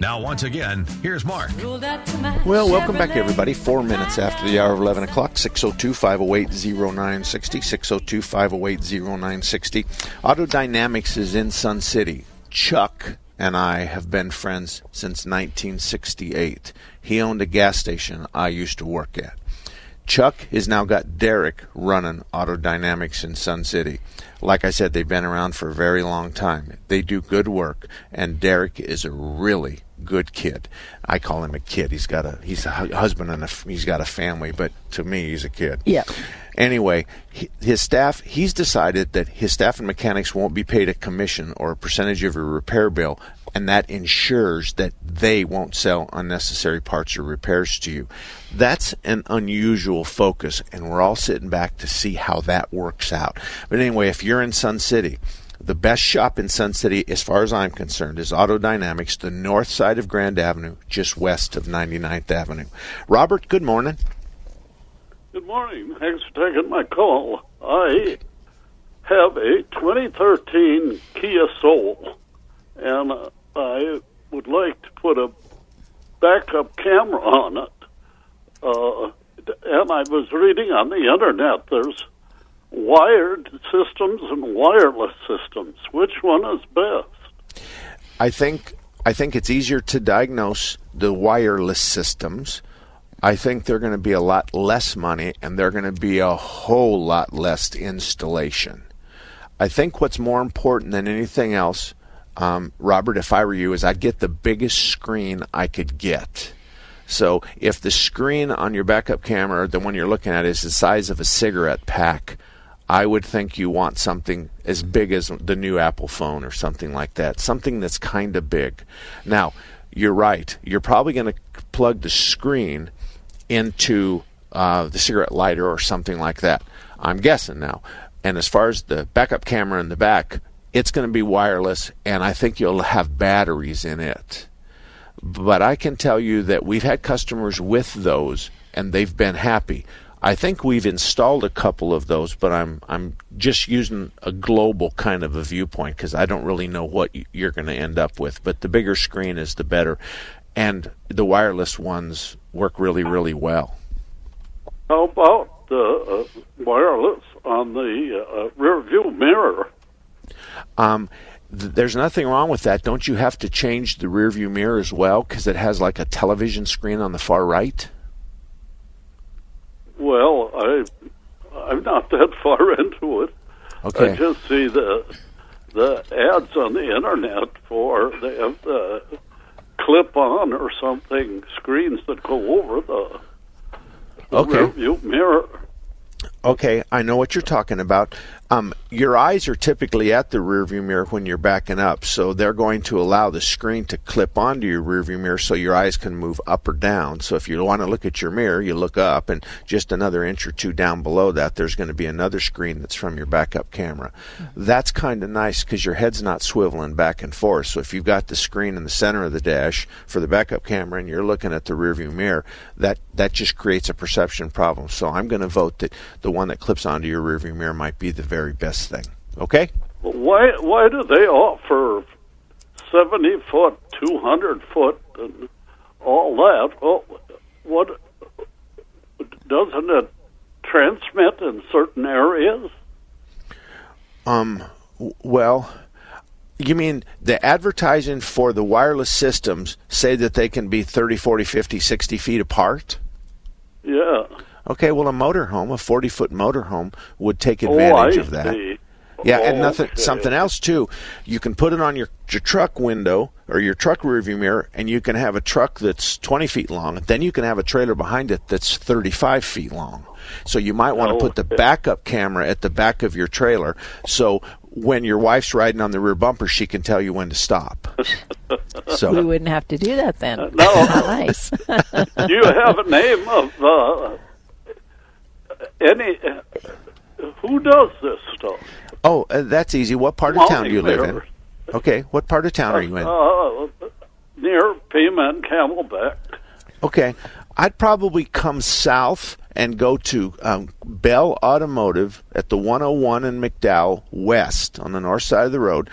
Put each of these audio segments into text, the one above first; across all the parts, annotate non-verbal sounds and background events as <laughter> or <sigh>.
Now, once again, here's Mark. Well, welcome back, everybody. Four minutes after the hour of 11 o'clock, 602 508 0960. 602 508 0960. Auto Dynamics is in Sun City. Chuck and I have been friends since 1968. He owned a gas station I used to work at. Chuck has now got Derek running Auto Dynamics in Sun City. Like I said, they've been around for a very long time. They do good work, and Derek is a really good kid. I call him a kid. He's got a he's a husband and a, he's got a family, but to me, he's a kid. Yeah. Anyway, his staff he's decided that his staff and mechanics won't be paid a commission or a percentage of your repair bill, and that ensures that they won't sell unnecessary parts or repairs to you. That's an unusual focus, and we're all sitting back to see how that works out. But anyway, if you're in Sun City, the best shop in Sun City, as far as I'm concerned, is Auto Dynamics, the north side of Grand Avenue, just west of 99th Avenue. Robert, good morning. Good morning. Thanks for taking my call. I have a 2013 Kia Soul, and I would like to put a backup camera on it. Uh, and I was reading on the internet there's wired systems and wireless systems. Which one is best? I think I think it's easier to diagnose the wireless systems. I think they're going to be a lot less money and they're going to be a whole lot less installation. I think what's more important than anything else, um, Robert, if I were you, is I'd get the biggest screen I could get. So if the screen on your backup camera, the one you're looking at, is the size of a cigarette pack, I would think you want something as big as the new Apple phone or something like that. Something that's kind of big. Now, you're right. You're probably going to plug the screen into uh, the cigarette lighter or something like that. I'm guessing now. And as far as the backup camera in the back, it's going to be wireless, and I think you'll have batteries in it. But I can tell you that we've had customers with those, and they've been happy. I think we've installed a couple of those, but I'm I'm just using a global kind of a viewpoint because I don't really know what you're going to end up with. But the bigger screen is the better, and the wireless ones work really really well. How about the uh, wireless on the uh, rear view mirror? Um, th- there's nothing wrong with that. Don't you have to change the rear view mirror as well because it has like a television screen on the far right? Well, I I'm not that <laughs> far into it. Okay. I just see the the ads on the internet for they have the clip on or something screens that go over the, the Okay. rear view mirror. Okay, I know what you're talking about. Um, your eyes are typically at the rearview mirror when you're backing up, so they're going to allow the screen to clip onto your rearview mirror so your eyes can move up or down. So if you want to look at your mirror, you look up, and just another inch or two down below that, there's going to be another screen that's from your backup camera. That's kind of nice because your head's not swiveling back and forth. So if you've got the screen in the center of the dash for the backup camera and you're looking at the rearview mirror, that that just creates a perception problem. So I'm going to vote that the one that clips onto your rearview mirror might be the very best thing. Okay? Why why do they offer seventy foot, two hundred foot, and all that? Well, what doesn't it transmit in certain areas? Um, well, you mean the advertising for the wireless systems say that they can be 30, 40, 50, 60 feet apart? Yeah. Okay, well, a motorhome, a 40 foot motorhome, would take Oh, advantage I of that. see. Yeah, and nothing, Okay. something else too. You can put it on your, your truck window or your truck rearview mirror, and you can have a truck that's 20 feet long. Then you can have a trailer behind it that's 35 feet long. So you might want to put the Okay. backup camera at the back of your trailer, so when your wife's riding on the rear bumper, she can tell you when to stop. <laughs> So We wouldn't have to do that then. no. <laughs> Nice. <laughs> You have a name of uh, any? Uh, who does this stuff? oh, uh, that's easy. What part of town do you live in? Okay, what part of town are you in? Uh, near Payman Camelback. Okay, I'd probably come south and go to um, Bell Automotive at the 101 in McDowell West on the north side of the road.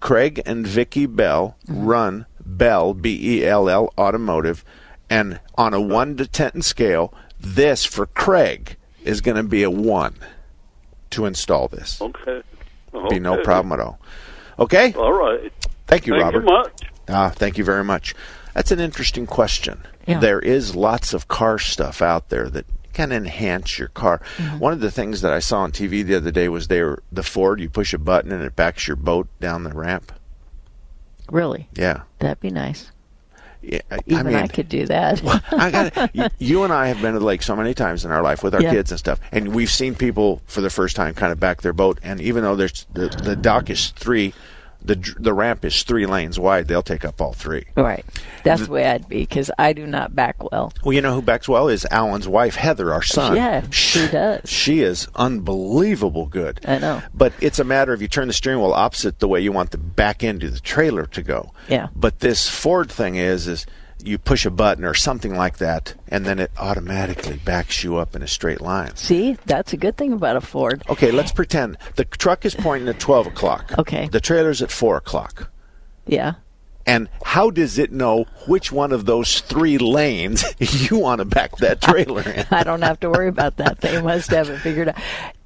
Craig and Vicky Bell run Bell B E L L Automotive, and on a one to ten scale, this for Craig is going to be a one to install this. Okay. Be no problem at all. Okay, All right. thank you, Thank Robert. you much. Ah, thank you very much. That's an interesting question. Yeah. There is lots of car stuff out there that can enhance your car. Mm-hmm. One of the things that I saw on TV the other day was they were the Ford. You push a button and it backs your boat down the ramp. really? Yeah, That'd be nice. Yeah. I, Even I I, could do that. I got <laughs> you, you and I have been to the lake so many times in our life with our Yeah. kids and stuff, and we've seen people for the first time kind of back their boat. And even though there's the the dock is three, the the ramp is three lanes wide, they'll take up all three. right. That's the way I'd be because I do not back well. Well, you know who backs well is Alan's wife, Heather, our son. Yeah, she does. She is unbelievable good. I know. But it's a matter of you turn the steering wheel opposite the way you want the back end of the trailer to go. Yeah. But this Ford thing is is you push a button or something like that, and then it automatically backs you up in a straight line. See, that's a good thing about a Ford. Okay, let's pretend the truck is pointing at twelve o'clock. Okay. The trailer's at four o'clock. Yeah. And how does it know which one of those three lanes <laughs> you want to back that trailer in? <laughs> I don't have to worry about that. They must have it figured out.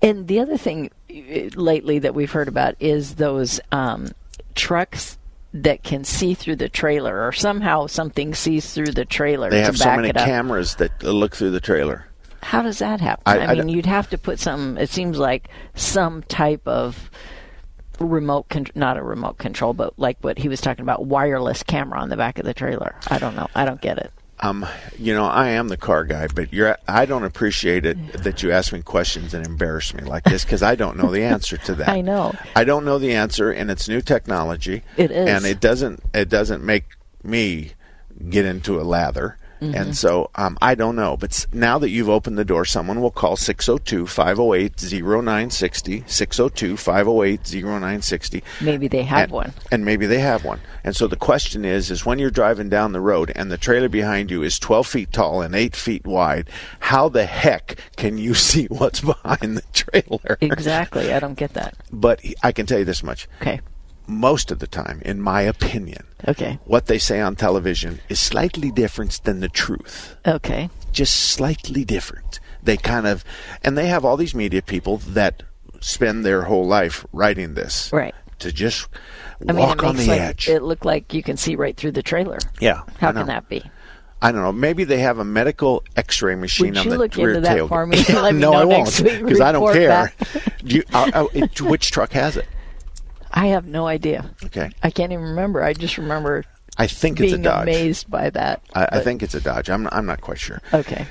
And the other thing uh, lately that we've heard about is those um, trucks that can see through the trailer, or somehow something sees through the trailer They have so many cameras that look through the trailer. How does that happen? I- I, I mean, you'd have to put some. It seems like some type of remote, con- not a remote control, but like what he was talking about, wireless camera on the back of the trailer. I don't know. I don't get it. Um, you know, I am the car guy, but you're. I don't appreciate it that you ask me questions and embarrass me like this because I don't know the answer to that. <laughs> I know. I don't know the answer, and it's new technology. It is. and it doesn't. It doesn't make me get into a lather. Mm-hmm. And so um, I don't know. But now that you've opened the door, someone will call 602 508 0960. 602 508 0960. Maybe they have and, one. And maybe they have one. And so the question is, is when you're driving down the road and the trailer behind you is 12 feet tall and 8 feet wide, how the heck can you <laughs> see what's behind the trailer? Exactly. I don't get that. But I can tell you this much. Okay. Most of the time, in my opinion, Okay. what they say on television is slightly different than the truth. Okay. Just slightly different. They kind of, and they have all these media people that spend their whole life writing this. Right. To just I mean, walk it on the like, edge. it looked like you can see right through the trailer. yeah. How can that be? I don't know. Maybe they have a medical X-ray machine Would on you the look rear into that tailgate. for me? <laughs> <laughs> No, I won't because I don't care. Do you, uh, uh, it- which truck has it? I have no idea. Okay, I can't even remember. I just remember I think it's a Dodge. amazed by that. I, I think it's a Dodge. I'm I'm not quite sure. Okay.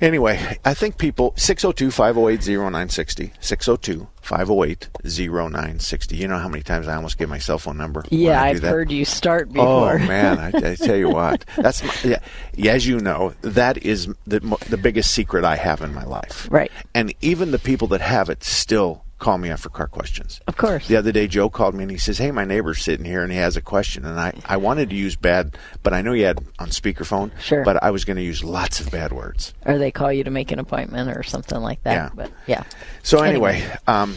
Anyway, I think people 602-508-0960. 602-508-0960. You know how many times I almost give my cell phone number? Yeah, I've heard you start before. Oh <laughs> man, I, I tell you what, that's my, yeah, yeah, as you know, that is the the biggest secret I have in my life. Right. And even the people that have it still call me after car questions. Of course. The other day, Joe called me and he says, "Hey, my neighbor's sitting here and he has a question." And I I wanted to use bad, but I know you had on speakerphone. Sure. But I was going to use lots of bad words. or they call you to make an appointment or something like that. Yeah. But yeah. So anyway, um,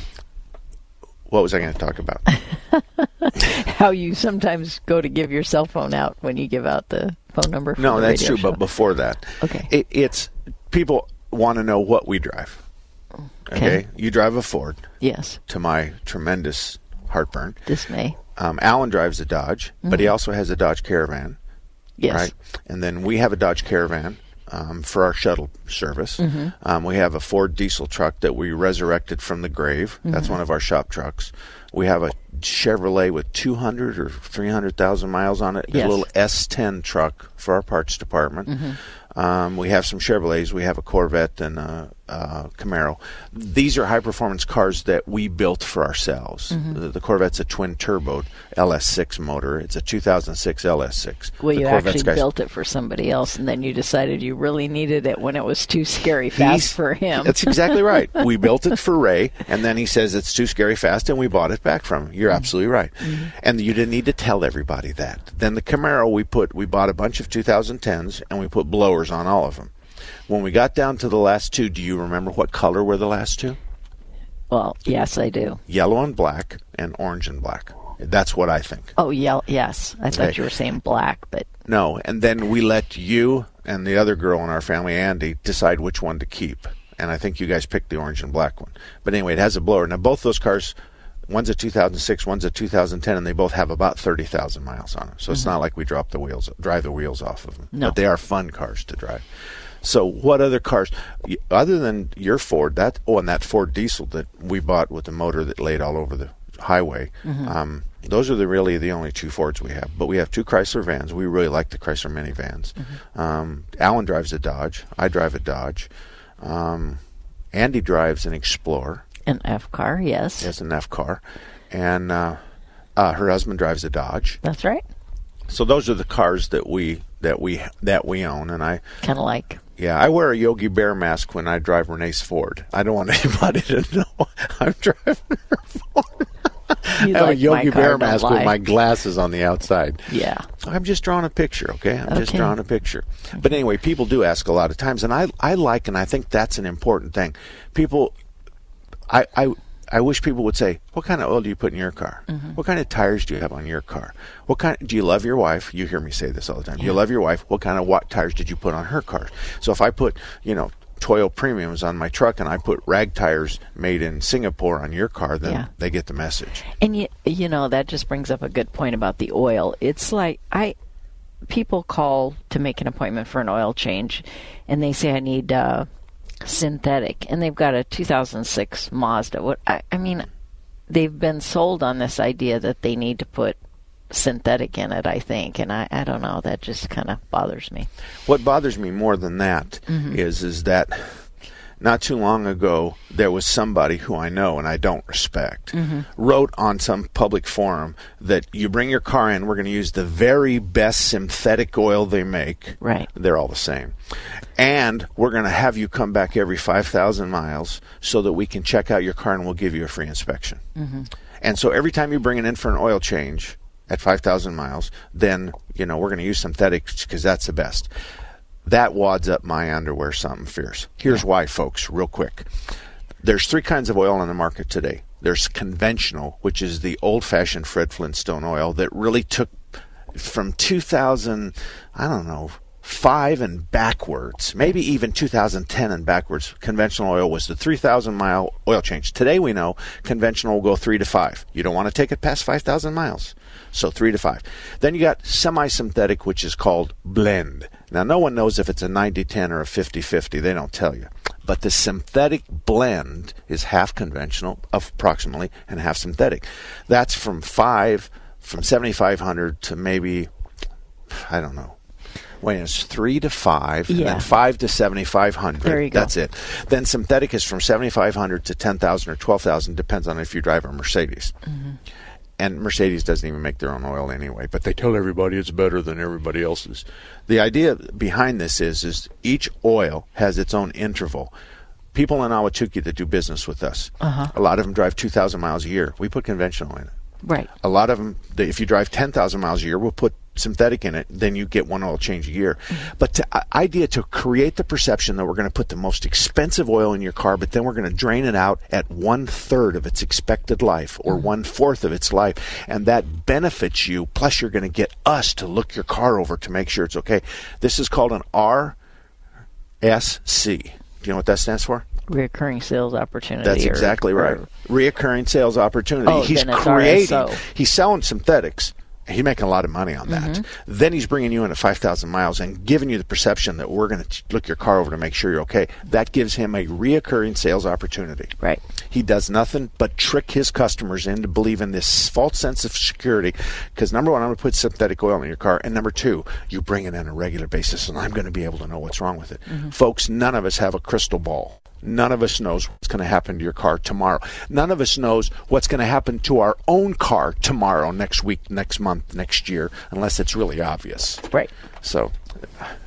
what was I going to talk about? <laughs> How you sometimes go to give your cell phone out when you give out the phone number. For No, that's true. show. But before that, Okay. it, it's people want to know what we drive. Okay. Okay. you drive a Ford. yes, To my tremendous heartburn, dismay. um, Alan drives a Dodge, but he also has a Dodge Caravan. Yes. Right, and then we have a Dodge Caravan. um, for our shuttle service. Um, we have a Ford diesel truck that we resurrected from the grave. That's one of our shop trucks. We have a Chevrolet with 200 or 300,000 miles on it. Yes. A little S10 truck for our parts department. Um, we have some Chevrolets. We have a Corvette and a, a Camaro. These are high performance cars that we built for ourselves. Mm-hmm. The, the Corvette's a twin turbo LS6 motor. It's a 2006 LS6. Well, The you Corvette's actually got- built it for somebody else, and then you decided you really needed it when it was too scary fast for him. That's exactly right. <laughs> We built it for Ray, and then he says it's too scary fast, and we bought it back from him. You're Mm-hmm. absolutely right. Mm-hmm. And you didn't need to tell everybody that. Then the Camaro, we put we bought a bunch of 2010s, and we put blowers on all of them. When we got down to the last two, do you remember what color were the last two? well, yes, I do. Yellow and black, and orange and black. That's what I think. Oh, yeah, yes. I thought Okay. you were saying black, but No, and then we let you and the other girl in our family, Andy, decide which one to keep. And I think you guys picked the orange and black one. But anyway, it has a blower. Now, both those cars, one's a 2006, one's a 2010, and they both have about 30,000 miles on them. So it's mm-hmm. not like we drop the wheels, drive the wheels off of them. No. But they are fun cars to drive. So, what other cars, other than your Ford, that oh, and that Ford diesel that we bought with the motor that laid all over the highway, um, those are the really the only two Fords we have. But we have two Chrysler vans. We really like the Chrysler minivans. Um, Alan drives a Dodge. I drive a Dodge. Um, Andy drives an Explorer. an F car, yes. Yes, an F car, and uh, uh, her husband drives a Dodge. That's right. So those are the cars that we that we that we own. And I Kind of like yeah, I wear a Yogi Bear mask when I drive Renee's Ford. I don't want <laughs> anybody to know I'm driving her Ford. you I have like a Yogi car, Bear mask lie. with my glasses on the outside. Yeah. I'm just drawing a picture, okay? I'm just drawing a picture. But anyway, people do ask a lot of times, and I, I like, and I think that's an important thing. People, I, I, I wish people would say, "What kind of oil do you put in your car? Mm-hmm. What kind of tires do you have on your car? What kind? Do you love your wife? You hear me say this all the time. Do you love your wife? What kind of what tires did you put on her car? So if I put, you know. Toyo premiums on my truck, and I put rag tires made in Singapore on your car. Then Yeah. they get the message. And you, you know, that just brings up a good point about the oil. It's like I people call to make an appointment for an oil change and they say I need uh synthetic and they've got a 2006 Mazda. What I, I mean, they've been sold on this idea that they need to put synthetic in it, I think, and I I don't know, that just kind of bothers me. What bothers me more than that mm-hmm. is is that not too long ago there was somebody who I know and I don't respect mm-hmm. wrote on some public forum that you bring your car in, we're going to use the very best synthetic oil they make. Right. They're all the same. And we're going to have you come back every 5,000 miles so that we can check out your car and we'll give you a free inspection. Mm-hmm. And so every time you bring it in for an oil change at 5,000 miles, then, you know, we're going to use synthetics because that's the best. That wads up my underwear something fierce. Here's why, folks, real quick. There's three kinds of oil on the market today. There's conventional, which is the old fashioned Fred Flintstone oil that really took from 2000, I don't know, five and backwards, maybe even 2010 and backwards. Conventional oil was the 3,000 mile oil change. Today we know conventional will go three to five. You don't want to take it past 5,000 miles, so three to five. Then you got semi-synthetic, which is called blend. Now no one knows if it's a 90-10 or a 50-50. They don't tell you. But the synthetic blend is half conventional, approximately, and half synthetic. That's from five, from 7,500 to maybe, I don't know. When it's three to five, and Yeah. then five to 7,500. There you. That's it. Then synthetic is from 7,500 to 10,000 or 12,000, depends on if you drive a Mercedes. Mm-hmm. And Mercedes doesn't even make their own oil anyway, but they tell everybody it's better than everybody else's. The idea behind this is is each oil has its own interval. People in Ahwatukee that do business with us, uh-huh. a lot of them drive 2,000 miles a year. We put conventional in it. Right. A lot of them, if you drive 10,000 miles a year, we'll put synthetic in it, then you get one oil change a year. But the uh, idea to create the perception that we're going to put the most expensive oil in your car, but then we're going to drain it out at one third of its expected life or one fourth of its life, and that benefits you. Plus, you're going to get us to look your car over to make sure it's okay. This is called an RSC. Do you know what that stands for? Recurring sales opportunity. That's or- exactly right. or- Reoccurring sales opportunity. Oh, he's creating. RSO. He's selling synthetics, He's making a lot of money on that. Mm-hmm. Then he's bringing you in at 5,000 miles and giving you the perception that we're going to look your car over to make sure you're okay. That gives him a reoccurring sales opportunity. Right. He does nothing but trick his customers into believing this false sense of security. Because number one, I'm going to put synthetic oil in your car, and number two, you bring it in on a regular basis, and I'm going to be able to know what's wrong with it. Folks, none of us have a crystal ball. None of us knows what's going to happen to your car tomorrow. None of us knows what's going to happen to our own car tomorrow, next week, next month, next year, unless it's really obvious. Right. So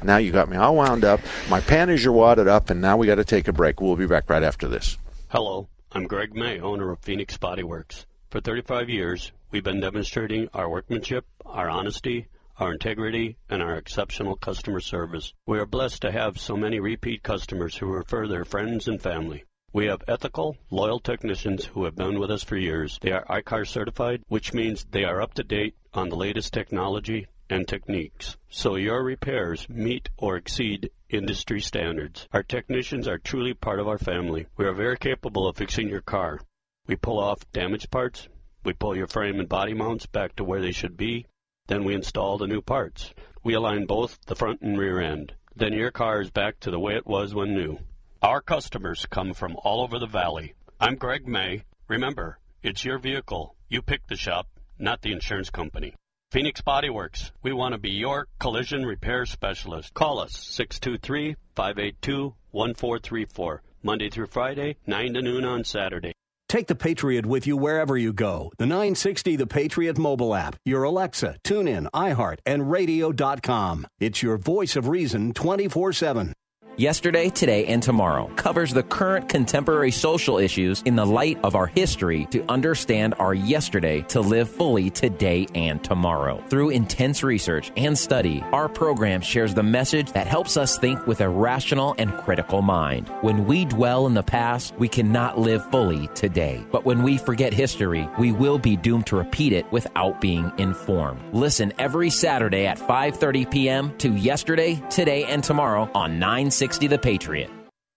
now you got me all wound up. My panties are wadded up, and now we got to take a break. We'll be back right after this. Hello, I'm Greg May, owner of Phoenix Body Works. For 35 years, we've been demonstrating our workmanship, our honesty, our integrity, and our exceptional customer service. We are blessed to have so many repeat customers who refer their friends and family. We have ethical, loyal technicians who have been with us for years. They are ICAR certified, which means they are up to date on the latest technology and techniques. So your repairs meet or exceed industry standards. Our technicians are truly part of our family. We are very capable of fixing your car. We pull off damaged parts. We pull your frame and body mounts back to where they should be. Then we install the new parts. We align both the front and rear end. Then your car is back to the way it was when new. Our customers come from all over the valley. I'm Greg May. Remember, it's your vehicle. You pick the shop, not the insurance company. Phoenix Body Works. We want to be your collision repair specialist. Call us 623 582 1434. Monday through Friday, 9 to noon on Saturday. Take the Patriot with you wherever you go. The 960 The Patriot mobile app, your Alexa, TuneIn, iHeart, and radio.com. It's your voice of reason 24 7. Yesterday, Today, and Tomorrow covers the current contemporary social issues in the light of our history to understand our yesterday to live fully today and tomorrow. Through intense research and study, our program shares the message that helps us think with a rational and critical mind. When we dwell in the past, we cannot live fully today. But when we forget history, we will be doomed to repeat it without being informed. Listen every Saturday at 5:30 p.m. to Yesterday, Today, and Tomorrow on 960 The Patriot.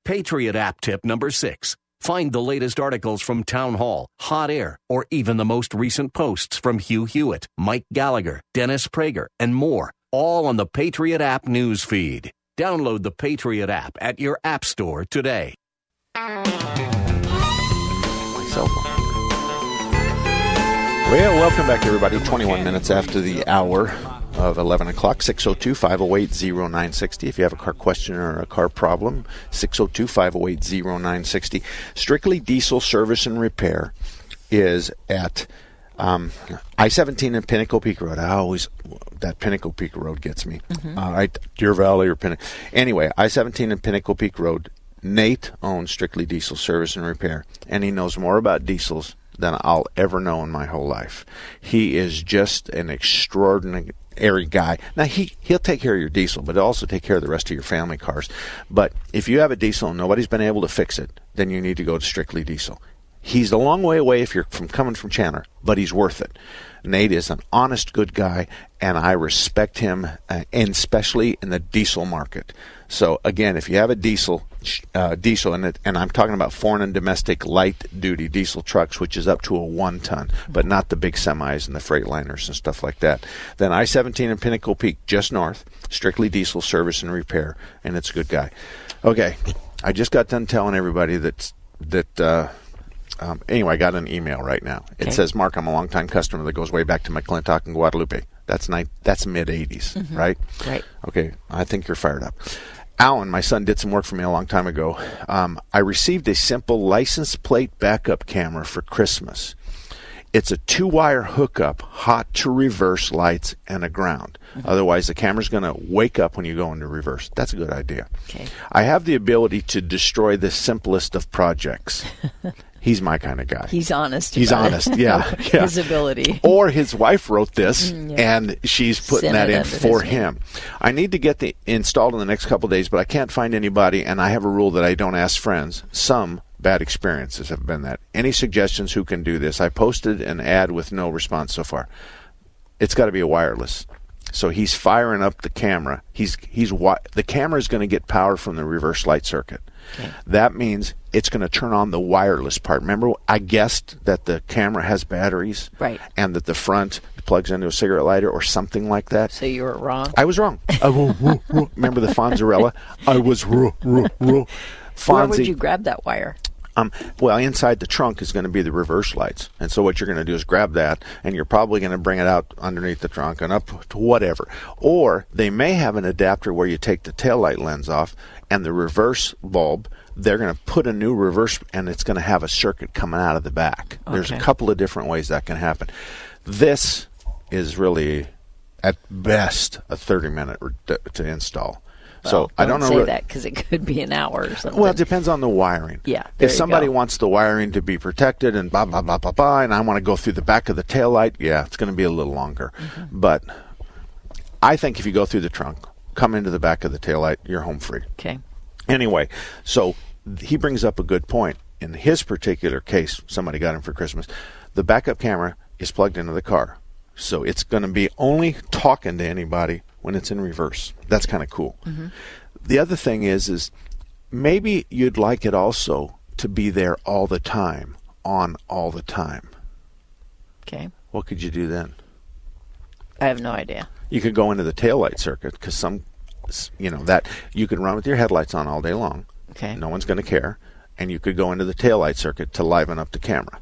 Patriot app tip number six. Find the latest articles from Town Hall, Hot Air, or even the most recent posts from Hugh Hewitt, Mike Gallagher, Dennis Prager, and more, all on the Patriot app news feed. Download the Patriot app at your app store today. My cell phone. Well, welcome back, everybody. 21 minutes after the hour of 11 o'clock, 602 508 0960. If you have a car question or a car problem, 602 508 0960. Strictly Diesel Service and Repair is at um, I 17 and Pinnacle Peak Road. I always, that Pinnacle Peak Road gets me. Uh, right, Deer Valley or Pinnacle. Anyway, I 17 and Pinnacle Peak Road. Nate owns Strictly Diesel Service and Repair, and he knows more about diesels than I'll ever know in my whole life. He is just an extraordinary guy. Now he he'll take care of your diesel, but also take care of the rest of your family cars. But if you have a diesel and nobody's been able to fix it, then you need to go to Strictly Diesel. He's a long way away if you're from coming from Chandler, but he's worth it. Nate is an honest, good guy, and I respect him, uh, and especially in the diesel market. So again, if you have a diesel, uh, diesel, and, it, and I'm talking about foreign and domestic light duty diesel trucks, which is up to a one ton, but not the big semis and the Freightliners and stuff like that. Then I-17 and Pinnacle Peak, just north, strictly diesel service and repair, and it's a good guy. Okay, I just got done telling everybody that that. Uh, um, anyway, I got an email right now. It Okay. says, "Mark, I'm a longtime customer that goes way back to McClintock and Guadalupe. That's ni- That's mid '80s, right? Right. Okay, I think you're fired up. Alan, my son, did some work for me a long time ago. Um, I received a simple license plate backup camera for Christmas. It's a two wire hookup, hot to reverse lights, and a ground. Otherwise, the camera's going to wake up when you go into reverse. That's a good idea. Okay. I have the ability to destroy the simplest of projects. <laughs> He's my kind of guy. He's honest. He's honest, yeah, <laughs> yeah. His ability. Or his wife wrote this, Mm, yeah. and she's putting Sent that in for his name. him. I need to get the installed in the next couple days, but I can't find anybody, and I have a rule that I don't ask friends. Some bad experiences have been that. Any suggestions who can do this? I posted an ad with no response so far. It's got to be a wireless. So he's firing up the camera. He's he's the camera is going to get power from the reverse light circuit. That means it's going to turn on the wireless part. Remember, I guessed that the camera has batteries, Right. And that the front plugs into a cigarette lighter or something like that. So you were wrong. I was wrong. <laughs> I Remember the Fonzarelli? I was wrong. Where would you grab that wire? Um, well, inside the trunk is going to be the reverse lights, and so what you're going to do is grab that, and you're probably going to bring it out underneath the trunk and up to whatever. Or they may have an adapter where you take the tail light lens off and the reverse bulb. They're going to put a new reverse, and it's going to have a circuit coming out of the back. There's a couple of different ways that can happen. This is really, at best, a 30 minute to, to so I don't know. say re- that because it could be an hour or something. well, it depends on the wiring. Yeah, If somebody go. wants the wiring to be protected and blah blah blah blah blah, and I want to go through the back of the tail light, yeah, it's going to be a little longer. Mm-hmm. But I think if you go through the trunk, come into the back of the tail light, you're home free. okay. Anyway, so he brings up a good point. In his particular case, somebody got him for Christmas. The backup camera is plugged into the car. So it's going to be only talking to anybody when it's in reverse. That's kind of cool. The other thing is is maybe you'd like it also to be there all the time, on all the time. Okay. What could you do then? I have no idea. You could go into the taillight circuit because some, you know, that you could run with your headlights on all day long. Okay. No one's going to care. And you could go into the taillight circuit to liven up the camera.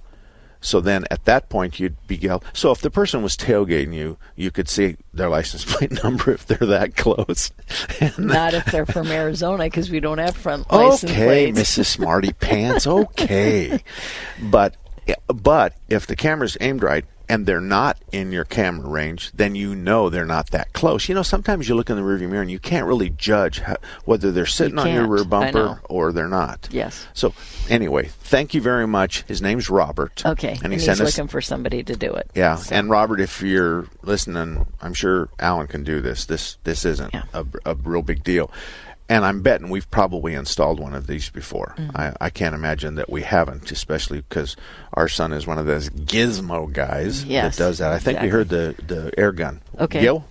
So then at that point you'd be yell- so if the person was tailgating you, you could see their license <laughs> plate number if they're that close. And Not if they're from Arizona because we don't have front license okay, plates. Mrs. Smarty Pants. Okay, <laughs> but but if the camera's aimed right and they're not in your camera range, then you know they're not that close. You know, sometimes you look in the rearview mirror and you can't really judge how, whether they're sitting on your rear bumper or they're not. Yes. So anyway, thank you very much. His name's Robert. Okay. and And, he he's sent us looking for somebody to do it. yeah, So- and Robert, if you're listening, I'm sure Alan can do this. This this isn't Yeah. a, a real big deal, and I'm betting we've probably installed one of these before. Mm-hmm. I, I can't imagine that we haven't, especially because our son is one of those gizmo guys Yes, that does that. I think we heard the the air gun. Okay. Gil.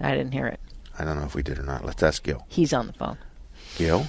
I didn't hear it. I don't know if we did or not. Let's ask Gil. He's on the phone. Gil?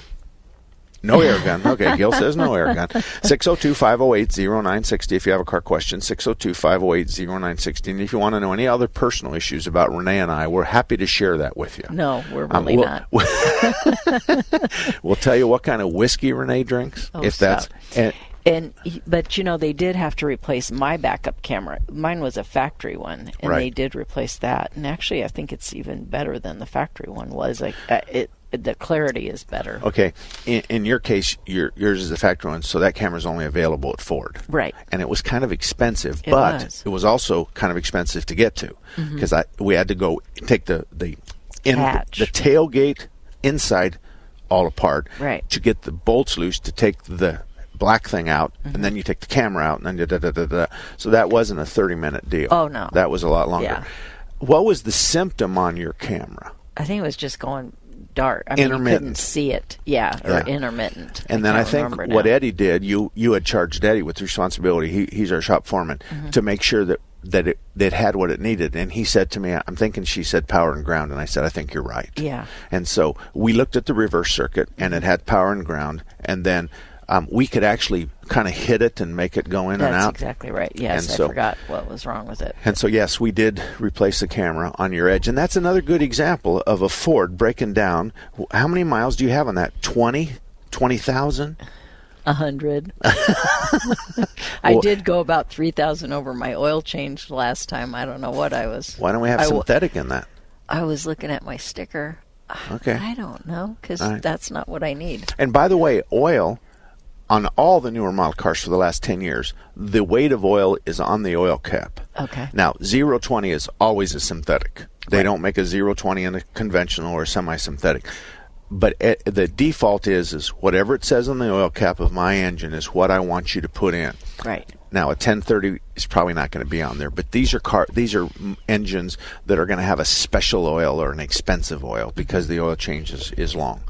No air gun. Okay, Gil says no air gun. <laughs> 602 508 0960 if you have a car question. 602 508 0960. And if you want to know any other personal issues about Renee and I, we're happy to share that with you. No, we're Um, really we'll- not. <laughs> We'll tell you what kind of whiskey Renee drinks. Oh, if that's. And, And but you know they did have to replace my backup camera. Mine was a factory one, and Right. they did replace that. And actually, I think it's even better than the factory one was. Like uh, it, the clarity is better. Okay, in, in your case, your, yours is a factory one, so that camera is only available at Ford. Right. And it was kind of expensive, It but was. it was also kind of expensive to get to mm-hmm. because I we had to go take the the in the tailgate inside all apart Right. to get the bolts loose to take the black thing out and mm-hmm. then you take the camera out and then da, da, da, da, da. so that wasn't a 30 minute deal Oh, no. that was a lot longer Yeah. what was the symptom on your camera I think it was just going dark. I mean, you couldn't Intermittent. see it. Yeah, or Yeah. intermittent. And then I, think what now. Eddie did, you you had charged Eddie with responsibility. He he's our shop foreman Mm-hmm. to make sure that that it that had what it needed. And he said to me, "I'm thinking." She said, "Power and ground," and I said, "I think you're right." Yeah. And so we looked at the reverse circuit, and it had power and ground, and then. Um, we could actually kind of hit it and make it go in and out. That's exactly right. Yes, And I so- forgot what was wrong with it. And so, yes, we did replace the camera on your edge. And that's another good example of a Ford breaking down. How many miles do you have on that? 20? 20,000? A hundred. <laughs> I Well- did go about three thousand over my oil change last time. I don't know what I was. Why don't we have I w- synthetic in that? I was looking at my sticker. Okay. I don't know because right. that's not what I need. And by the way, oil on all the newer model cars for the last 10 years, the weight of oil is on the oil cap. Okay. Now, 020 is always a synthetic. They don't make a 020 in a conventional or semi-synthetic. But it, the default is is whatever it says on the oil cap of my engine is what I want you to put in. Right. Now, a 1030 is probably not going to be on there, but these are car these are engines that are going to have a special oil or an expensive oil because the oil change is, is long.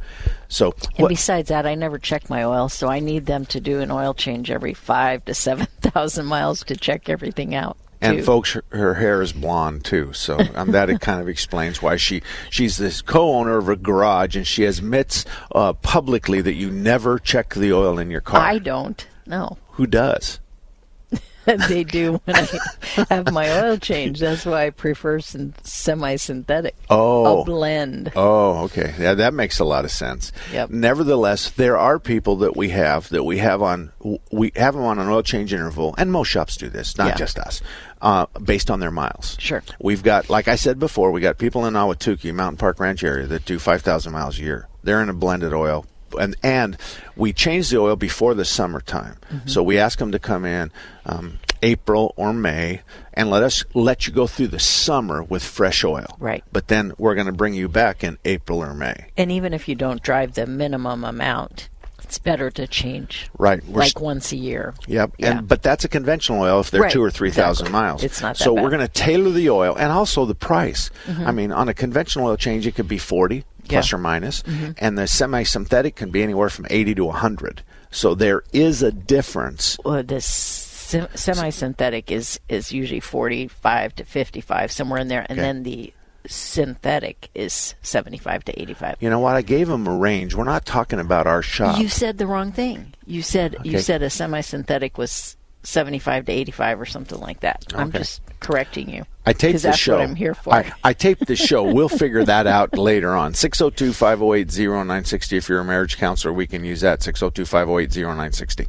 So, And what, besides that, I never check my oil, so I need them to do an oil change every five to seven <laughs> thousand miles to check everything out. and too. folks, her, her hair is blonde too, so um, that it kind of explains why she she's this co-owner of a garage and she admits uh, publicly that you never check the oil in your car. I don't. No. Who does? They do when I have my oil change. That's why I prefer syn- semi-synthetic. Oh, a blend. Oh, okay. Yeah, that makes a lot of sense. Yep. Nevertheless, there are people that we have that we have on we have them on an oil change interval, and most shops do this, not Yeah. just us, uh, based on their miles. Sure. We've got, like I said before, we got people in Ahwatukee, Mountain Park Ranch area that do five thousand miles a year. They're in a blended oil. And and we change the oil before the summertime, Mm-hmm. so we ask them to come in um, April or May and let us let you go through the summer with fresh oil. Right. But then we're going to bring you back in April or May. And even if you don't drive the minimum amount, it's better to change. Right. We're like st- once a year. Yep. Yeah. And but that's a conventional oil if they're Right, two or three thousand exactly. miles. It's not so bad. we're going to tailor the oil and also the price. Mhm. I mean, on a conventional oil change, it could be forty plus Yeah. or minus, Mhm. and the semi-synthetic can be anywhere from eighty to hundred. So there is a difference. Well, this semi-synthetic is is usually 45 to 55 somewhere in there and Okay. then the synthetic is 75 to 85 You know what? I gave them a range. We're not talking about our shop. you said the wrong thing you said you said a semi-synthetic was 75 to 85 or something like that i'm just correcting you I taped 'Cause the show. what i'm here for I, I taped the show. We'll figure that out later on. 602 508 0960. If you're a marriage counselor, we can use that. 602 508 0960.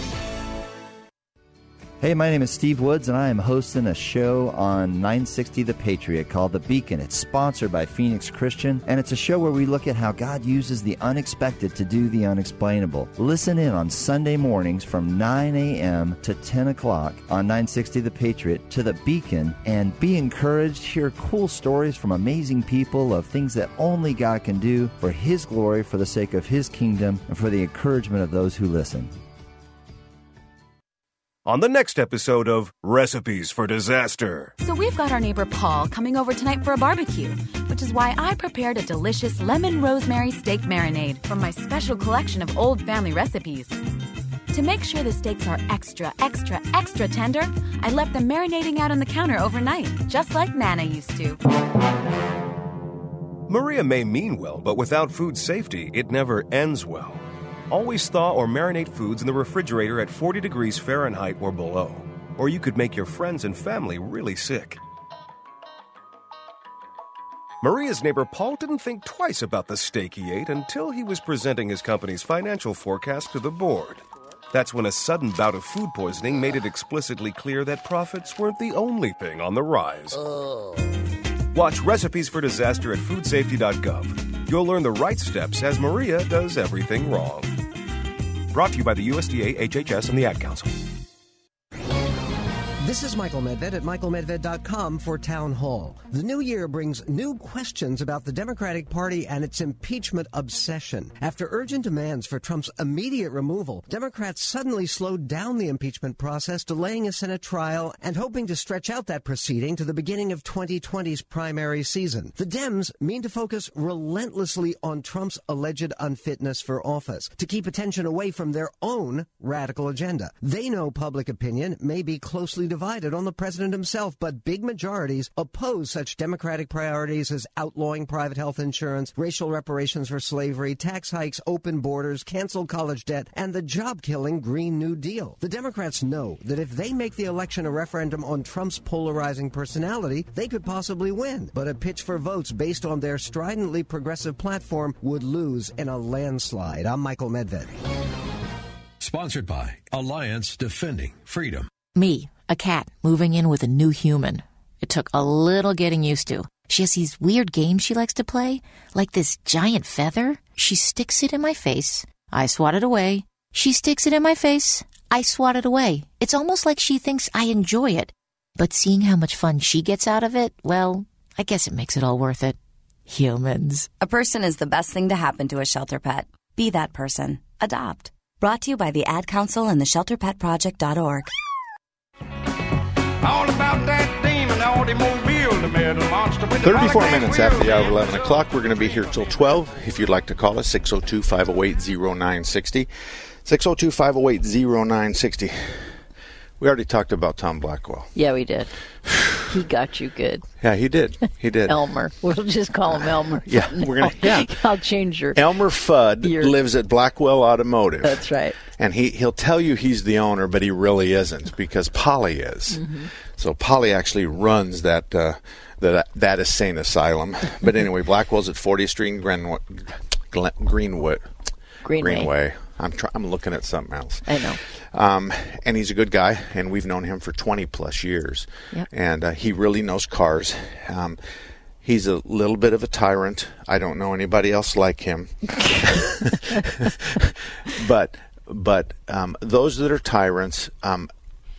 Hey, my name is Steve Woods, and I am hosting a show on 960 The Patriot called The Beacon. It's sponsored by Phoenix Christian, and it's a show where we look at how God uses the unexpected to do the unexplainable. Listen in on Sunday mornings from 9 a.m. to 10 o'clock on 960 The Patriot to The Beacon, and be encouraged. Hear cool stories from amazing people of things that only God can do for His glory, for the sake of His kingdom, and for the encouragement of those who listen. On the next episode of Recipes for Disaster. So we've got our neighbor Paul coming over tonight for a barbecue, which is why I prepared a delicious lemon rosemary steak marinade from my special collection of old family recipes. To make sure the steaks are extra, extra, extra tender, I left them marinating out on the counter overnight, just like Nana used to. Maria may mean well, but without food safety, it never ends well. Always thaw or marinate foods in the refrigerator at 40 degrees Fahrenheit or below, or you could make your friends and family really sick. Maria's neighbor Paul didn't think twice about the steak he ate until he was presenting his company's financial forecast to the board. That's when a sudden bout of food poisoning made it explicitly clear that profits weren't the only thing on the rise. Oh. Watch Recipes for Disaster at foodsafety.gov. You'll learn the right steps as Maria does everything wrong. Brought to you by the USDA, HHS, and the Ad Council. This is Michael Medved at michaelmedved.com for Town Hall. The new year brings new questions about the Democratic Party and its impeachment obsession. After urgent demands for Trump's immediate removal, Democrats suddenly slowed down the impeachment process, delaying a Senate trial and hoping to stretch out that proceeding to the beginning of 2020's primary season. The Dems mean to focus relentlessly on Trump's alleged unfitness for office to keep attention away from their own radical agenda. They know public opinion may be closely divided on the president himself, but big majorities oppose such democratic priorities as outlawing private health insurance, racial reparations for slavery, tax hikes, open borders, canceled college debt, and the job killing Green New Deal. The Democrats know that if they make the election a referendum on Trump's polarizing personality, they could possibly win. But a pitch for votes based on their stridently progressive platform would lose in a landslide. I'm Michael Medved. Sponsored by Alliance Defending Freedom. Me, a cat moving in with a new human. It took a little getting used to. She has these weird games she likes to play, like this giant feather. She sticks it in my face. I swat it away. She sticks it in my face. I swat it away. It's almost like she thinks I enjoy it. But seeing how much fun she gets out of it, well, I guess it makes it all worth it. Humans. A person is the best thing to happen to a shelter pet. Be that person. Adopt. Brought to you by the Ad Council and the ShelterPetProject.org. 34 hologram minutes after the hour of 11 o'clock. We're going to be here till 12. If you'd like to call us, 602 508 0960. 602 508 0960. We already talked about Tom Blackwell. Yeah, we did. <sighs> He got you good. Yeah, he did. He did. <laughs> Elmer. We'll just call him Elmer. <laughs> Yeah, we're gonna- <laughs> yeah. I'll change your. Elmer Fudd lives at Blackwell Automotive. That's right. And he, he'll tell you he's the owner, but he really isn't because Polly is. So Polly actually runs that uh, that that insane asylum. But anyway, Blackwell's at 40th Street Glen, Greenwood. Greenway. Greenway. I'm try- I'm looking at something else. I know. Um, and he's a good guy, and we've known him for 20 plus years. Yep. And uh, he really knows cars. Um, he's a little bit of a tyrant. I don't know anybody else like him. <laughs> but but um, those that are tyrants um,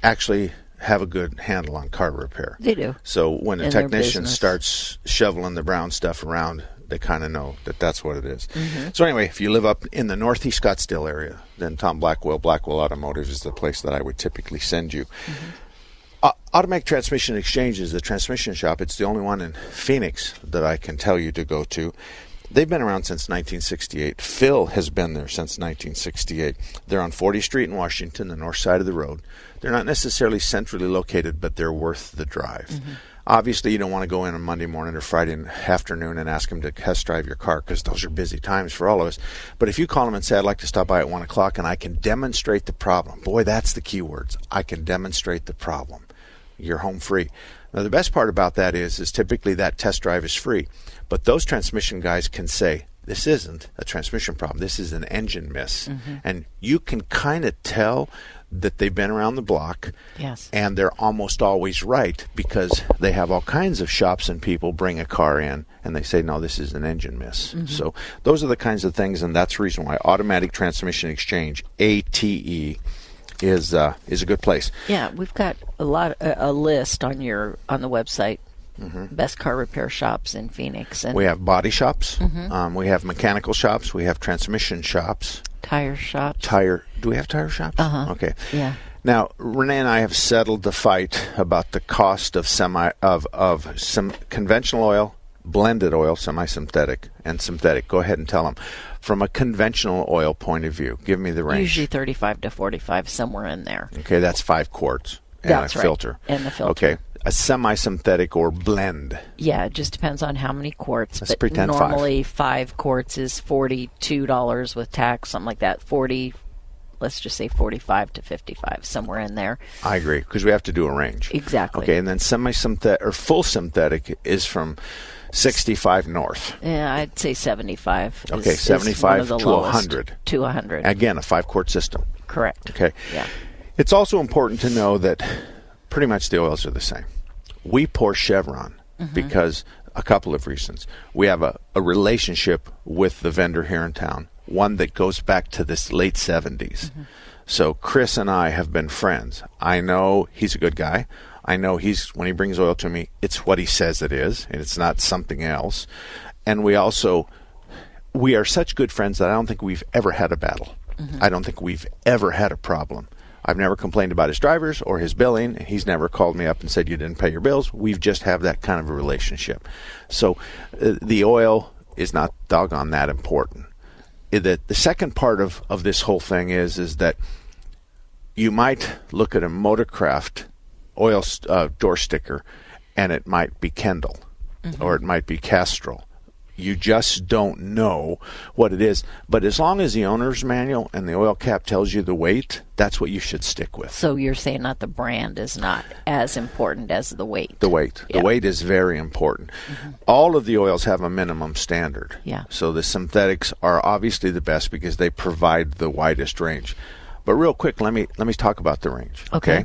actually have a good handle on car repair. They do. So when a In technician starts shoveling the brown stuff around, they kind of know that that's what it is. Mhm. So anyway, if you live up in the Northeast Scottsdale area, then Tom Blackwell, Blackwell Automotive is the place that I would typically send you. Uh, Automatic Transmission Exchange is the transmission shop. It's the only one in Phoenix that I can tell you to go to. They've been around since 1968. Phil has been there since 1968. They're on 40th Street in Washington, the north side of the road. They're not necessarily centrally located, but they're worth the drive. Obviously, you don't want to go in on Monday morning or Friday afternoon and ask them to test drive your car because those are busy times for all of us. But if you call them and say, I'd like to stop by at 1 o'clock and I can demonstrate the problem, boy, that's the key words. I can demonstrate the problem. You're home free. Now, the best part about that is, is typically that test drive is free. But those transmission guys can say, this isn't a transmission problem. This is an engine miss. Mhm. And you can kind of tell that they've been around the block Yes. and they're almost always right because they have all kinds of shops and people bring a car in and they say no this is an engine miss Mhm. so those are the kinds of things and that's the reason why automatic transmission exchange ate is uh, is a good place Yeah, we've got a lot a, a list on your on the website. Best car repair shops in Phoenix and Mm-hmm. we have body shops Mhm. um, we have mechanical shops we have transmission shops tire shops. tire do we have tire shops Uh-huh. okay Yeah. Now, Renee and I have settled the fight about the cost of semi of of some conventional oil, blended oil, semi-synthetic, and synthetic. Go ahead and tell them from a conventional oil point of view. Give me the range. Usually 35 to 45 somewhere in there. Okay, that's five quarts and That's a right, filter. and the filter. Okay, a semi-synthetic or blend. Yeah, it just depends on how many quarts. Let's but pretend five. normally five. quarts is forty-two dollars with tax, something like that. Forty, let's just say forty-five to fifty-five, somewhere in there. I agree because we have to do a range. Exactly. Okay, and then semi-synthetic or full synthetic is from 65 north. Yeah, I'd say seventy-five. is- Okay, 75 to lowest. 100. To hundred. Again, a five quart system. Correct. Okay. Yeah. It's also important to know that pretty much the oils are the same. We pour Chevron Mhm. because a couple of reasons. We have a, a relationship with the vendor here in town, one that goes back to this late 70s. So Chris and I have been friends. I know he's a good guy. I know he's when he brings oil to me, it's what he says it is, and it's not something else. And we also we are such good friends that I don't think we've ever had a battle. Mhm. I don't think we've ever had a problem. I've never complained about his drivers or his billing, and he's never called me up and said you didn't pay your bills. We've just have that kind of a relationship. So uh, the oil is not doggone that important. The the second part of, of this whole thing is is that you might look at a Motorcraft oil uh, door sticker, and it might be Kendall, or it might be Castrol. You just don't know what it is. But as long as the owner's manual and the oil cap tells you the weight, that's what you should stick with. So you're saying not the brand is not as important as the weight. The weight. The weight is very important. Mm-hmm. All of the oils have a minimum standard. Yeah. So the synthetics are obviously the best because they provide the widest range. But real quick, let me let me talk about the range. Okay.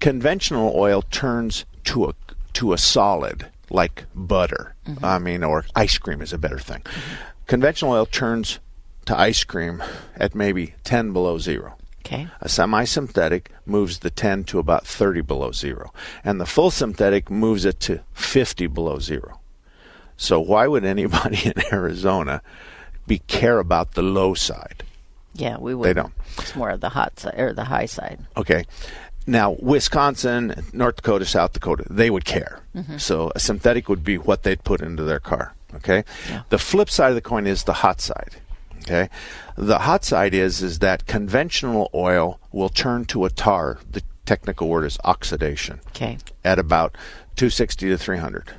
Conventional oil turns to a to a solid like butter. Mm-hmm. I mean, or ice cream is a better thing. Conventional oil turns to ice cream at maybe 10 below zero. Okay. A semi synthetic moves the 10 to about 30 below zero. And the full synthetic moves it to 50 below zero. So why would anybody <laughs> in Arizona be care about the low side? Yeah, we would. They don't. It's more of the hot side or the high side. Okay. Now, Wisconsin, North Dakota, South Dakota, they would care. Mhm. So a synthetic would be what they'd put into their car. Okay. The flip side of the coin is the hot side. Okay. The hot side is is that conventional oil will turn to a tar. The technical word is oxidation. Okay. At about 260 to 300.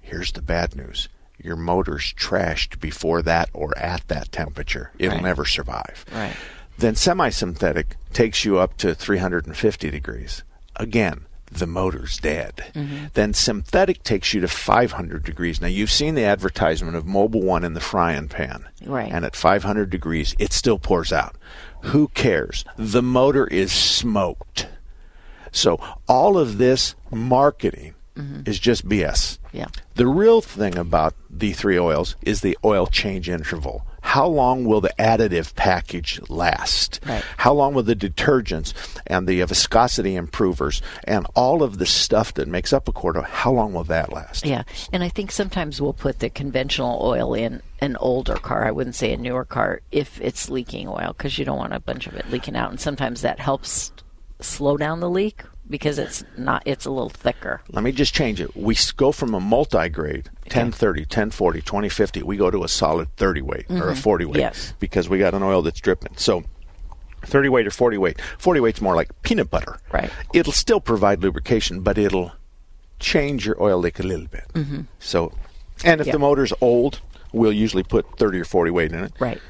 Here's the bad news. Your motor's trashed before that or at that temperature. It'll Right. never survive. Right. Then semi synthetic takes you up to 350 degrees. Again, the motor's dead. Mhm. Then synthetic takes you to 500 degrees. Now, you've seen the advertisement of Mobil One in the frying pan. Right. And at 500 degrees, it still pours out. Who cares? The motor is smoked. So, all of this marketing Mhm. is just BS. Yeah. The real thing about the three oils is the oil change interval. How long will the additive package last? Right. How long will the detergents and the viscosity improvers and all of the stuff that makes up a quarter, how long will that last? Yeah, and I think sometimes we'll put the conventional oil in an older car. I wouldn't say a newer car if it's leaking oil because you don't want a bunch of it leaking out, and sometimes that helps slow down the leak because it's not it's a little thicker. Let me just change it. We go from a multi-grade 1030, 1040, 2050. We go to a solid 30 weight or a Mhm. 40 weight Yes. because we got an oil that's dripping. So 30 weight or 40 weight. 40 weight's more like peanut butter. Right. It'll still provide lubrication, but it'll change your oil leak a little bit. Mhm. So, and if Yeah. the motor's old, we'll usually put 30 or 40 weight in it. Right.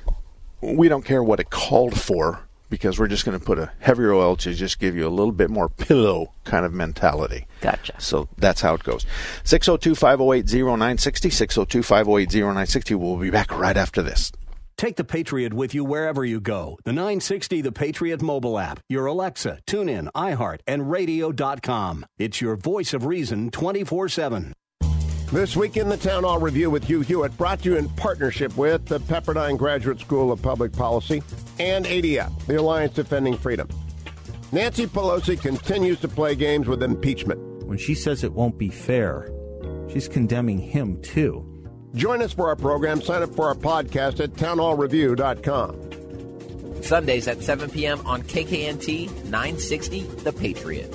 We don't care what it called for because we're just going to put a heavier oil to just give you a little bit more pillow kind of mentality. Gotcha. So that's how it goes. 602 508 0960. 602 508 0960. We'll be back right after this. Take the Patriot with you wherever you go. The 960 The Patriot mobile app, your Alexa, TuneIn, iHeart, and radio.com. It's your voice of reason 24 7. This week in the Town Hall Review with Hugh Hewitt, brought to you in partnership with the Pepperdine Graduate School of Public Policy and ADF, the Alliance Defending Freedom. Nancy Pelosi continues to play games with impeachment. When she says it won't be fair, she's condemning him too. Join us for our program. Sign up for our podcast at townhallreview.com. Sundays at 7 p.m. on KKNT 960 The Patriot.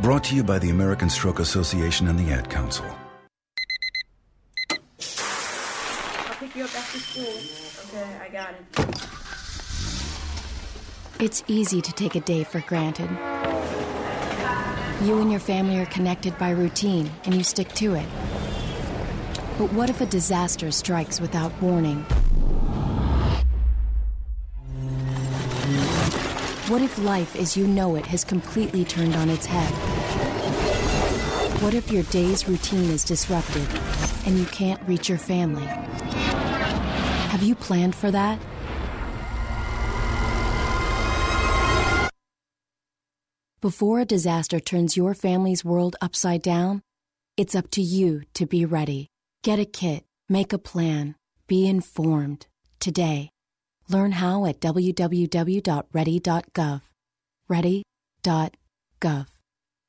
Brought to you by the American Stroke Association and the Ad Council. I'll pick you up after school. Okay, I got it. It's easy to take a day for granted. You and your family are connected by routine, and you stick to it. But what if a disaster strikes without warning? What if life as you know it has completely turned on its head? What if your day's routine is disrupted and you can't reach your family? Have you planned for that? Before a disaster turns your family's world upside down, it's up to you to be ready. Get a kit, make a plan, be informed today. Learn how at www.ready.gov. Ready.gov.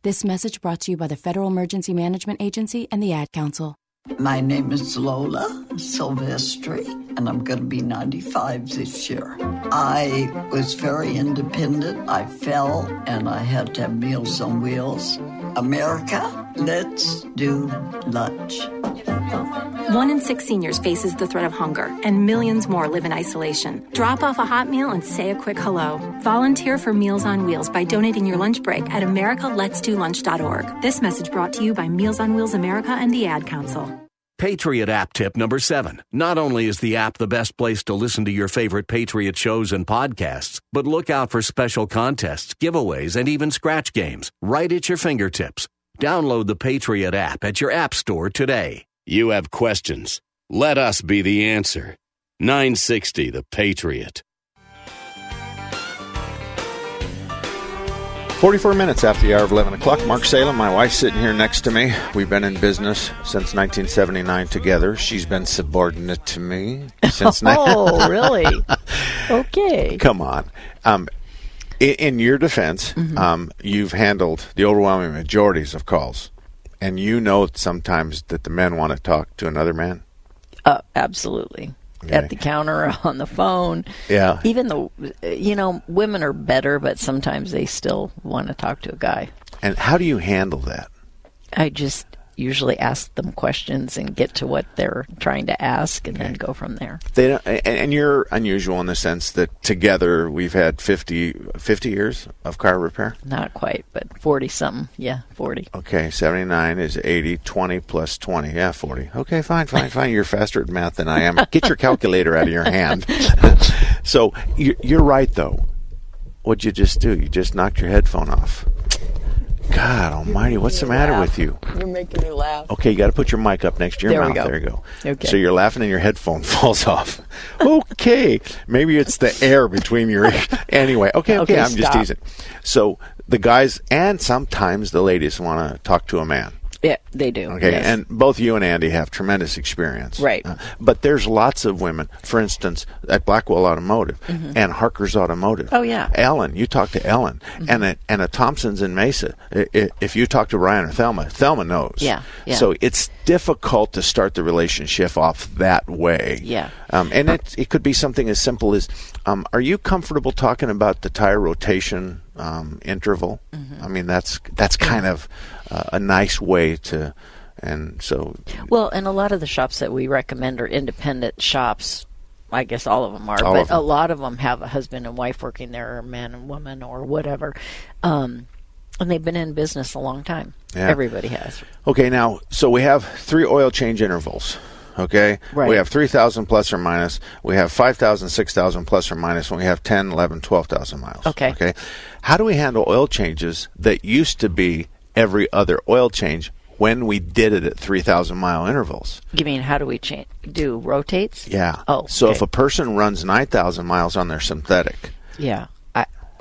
This message brought to you by the Federal Emergency Management Agency and the Ad Council. My name is Lola Silvestri, and I'm going to be 95 this year. I was very independent. I fell, and I had to have Meals on Wheels. America, let's do lunch. One in six seniors faces the threat of hunger, and millions more live in isolation. Drop off a hot meal and say a quick hello. Volunteer for Meals on Wheels by donating your lunch break at americaletsdolunch.org. This message brought to you by Meals on Wheels America and the Ad Council. Patriot app tip number seven. Not only is the app the best place to listen to your favorite Patriot shows and podcasts, but look out for special contests, giveaways, and even scratch games right at your fingertips. Download the Patriot app at your app store today. You have questions. Let us be the answer. 960 The Patriot. 44 minutes after the hour of 11 o'clock. Mark Salem, my wife, sitting here next to me. We've been in business since 1979 together. She's been subordinate to me <laughs> since. oh, <laughs> really? Okay. Come on. Um, in, in your defense, mm-hmm. um, you've handled the overwhelming majorities of calls, and you know sometimes that the men want to talk to another man. Uh, absolutely. Okay. At the counter, <laughs> on the phone. Yeah. Even though, you know, women are better, but sometimes they still want to talk to a guy. And how do you handle that? I just usually ask them questions and get to what they're trying to ask and okay. then go from there. They don't, and you're unusual in the sense that together we've had 50, 50 years of car repair? Not quite, but 40 something. Yeah, 40. Okay, 79 is 80, 20 plus 20. Yeah, 40. Okay, fine, fine, fine. You're faster at math than I am. Get your calculator out of your hand. <laughs> so you're right, though. What'd you just do? You just knocked your headphone off. God Almighty, what's the matter laugh. with you? You're making me laugh. Okay, you got to put your mic up next to your there mouth. There you go. Okay. So you're laughing and your headphone <laughs> falls off. okay, maybe it's the air between your ears. <laughs> Anyway, okay, okay, okay I'm stop. just teasing. So the guys and sometimes the ladies want to talk to a man. Yeah, they do. Okay, yes. and both you and Andy have tremendous experience. Right. Uh, but there's lots of women, for instance, at Blackwell Automotive mm-hmm. and Harker's Automotive. Oh, yeah. Ellen, you talk to Ellen. Mm-hmm. And, a, and a Thompson's in Mesa. If you talk to Ryan or Thelma, Thelma knows. Yeah, yeah. So it's difficult to start the relationship off that way. Yeah. Um, and it, it could be something as simple as um, Are you comfortable talking about the tire rotation um, interval? Mm-hmm. I mean, that's, that's kind of uh, a nice way to and so. Well and a lot of the shops that we recommend are independent shops. I guess all of them are all but them. a lot of them have a husband and wife working there or man and woman or whatever. Um, and they've been in business a long time. Yeah. everybody has. Okay now so we have three oil change intervals okay? Right. we have 3000 plus or minus we have 5000 6000 plus or minus and we have 10 11 12000 miles okay. okay? How do we handle oil changes that used to be every other oil change when we did it at 3,000 mile intervals. You mean how do we change? Do rotates? Yeah. Oh. So okay. if a person runs 9,000 miles on their synthetic. Yeah.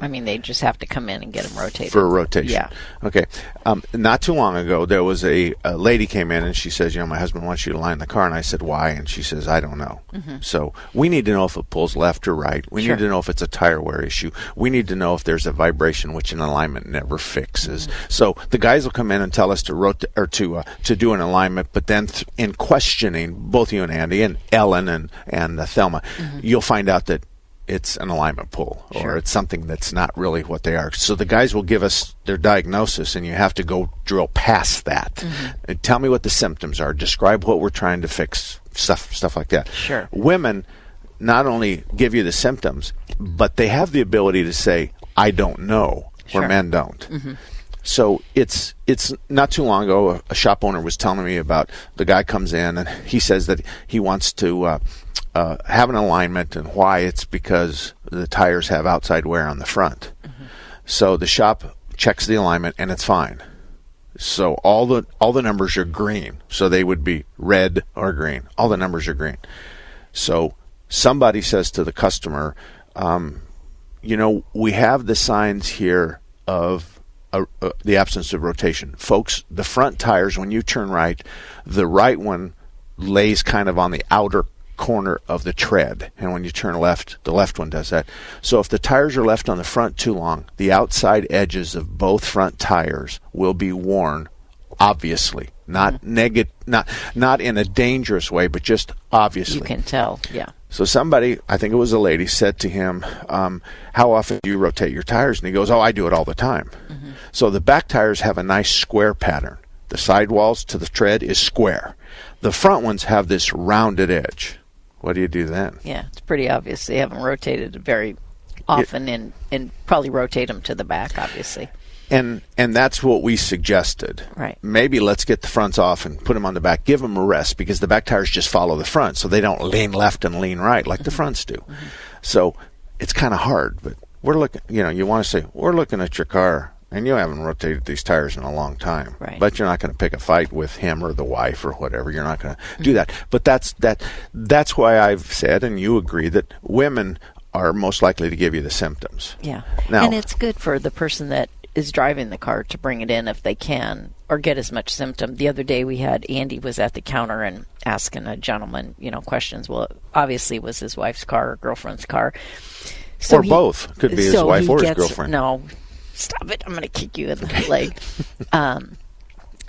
I, mean, they just have to come in and get them rotated. For a rotation. Yeah. Okay. Um, not too long ago, there was a, a, lady came in and she says, you know, my husband wants you to line the car. And I said, why? And she says, I don't know. Mm-hmm. So we need to know if it pulls left or right. We sure. need to know if it's a tire wear issue. We need to know if there's a vibration, which an alignment never fixes. Mm-hmm. So the guys will come in and tell us to rotate or to uh, to do an alignment, but then th- in questioning both you and Andy and Ellen and and uh, Thelma, mm-hmm. you'll find out that it's an alignment pull or sure. it's something that's not really what they are. So the guys will give us their diagnosis and you have to go drill past that. Mm-hmm. tell me what the symptoms are. Describe what we're trying to fix. Stuff stuff like that. Sure. Women not only give you the symptoms, but they have the ability to say, I don't know, sure. where men don't. Mm-hmm. So it's it's not too long ago. A, a, shop owner was telling me about the guy comes in and he says that he wants to uh, uh, have an alignment and why it's because the tires have outside wear on the front. Mm-hmm. So the shop checks the alignment and it's fine. So all the all the numbers are green. So they would be red or green. All the numbers are green. So somebody says to the customer, um, you know, we have the signs here of uh, uh, the absence of rotation. Folks, the front tires, when you turn right, the right one lays kind of on the outer corner of the tread. And when you turn left, the left one does that. So if the tires are left on the front too long, the outside edges of both front tires will be worn obviously. Not negative not not in a dangerous way, but just obviously. You can tell. Yeah. So somebody, I think it was a lady, said to him, um, "How often do you rotate your tires?" And he goes, "Oh, I do it all the time." So the back tires have a nice square pattern. The sidewalls to the tread is square. The front ones have this rounded edge. What do you do then? Yeah, it's pretty obvious they haven't rotated very often, and and probably rotate them to the back, obviously. And and that's what we suggested. Right. Maybe let's get the fronts off and put them on the back. Give them a rest because the back tires just follow the front, so they don't lean left and lean right like the Mm-hmm. fronts do. So it's kind of hard, but we're looking. You know, you want to say we're looking at your car. And you haven't rotated these tires in a long time, Right. but you're not going to pick a fight with him or the wife or whatever. You're not going to Mm-hmm. do that. But that's that. That's why I've said, and you agree that women are most likely to give you the symptoms. Yeah. Now- and it's good for the person that is driving the car to bring it in if they can or get as much symptom. The other day we had Andy was at the counter and asking a gentleman, you know, questions. Well, obviously it was his wife's car or girlfriend's car. Or both. Could be his so wife he or his girlfriend. No, stop it. I'm going to kick you in the <laughs> leg. Um,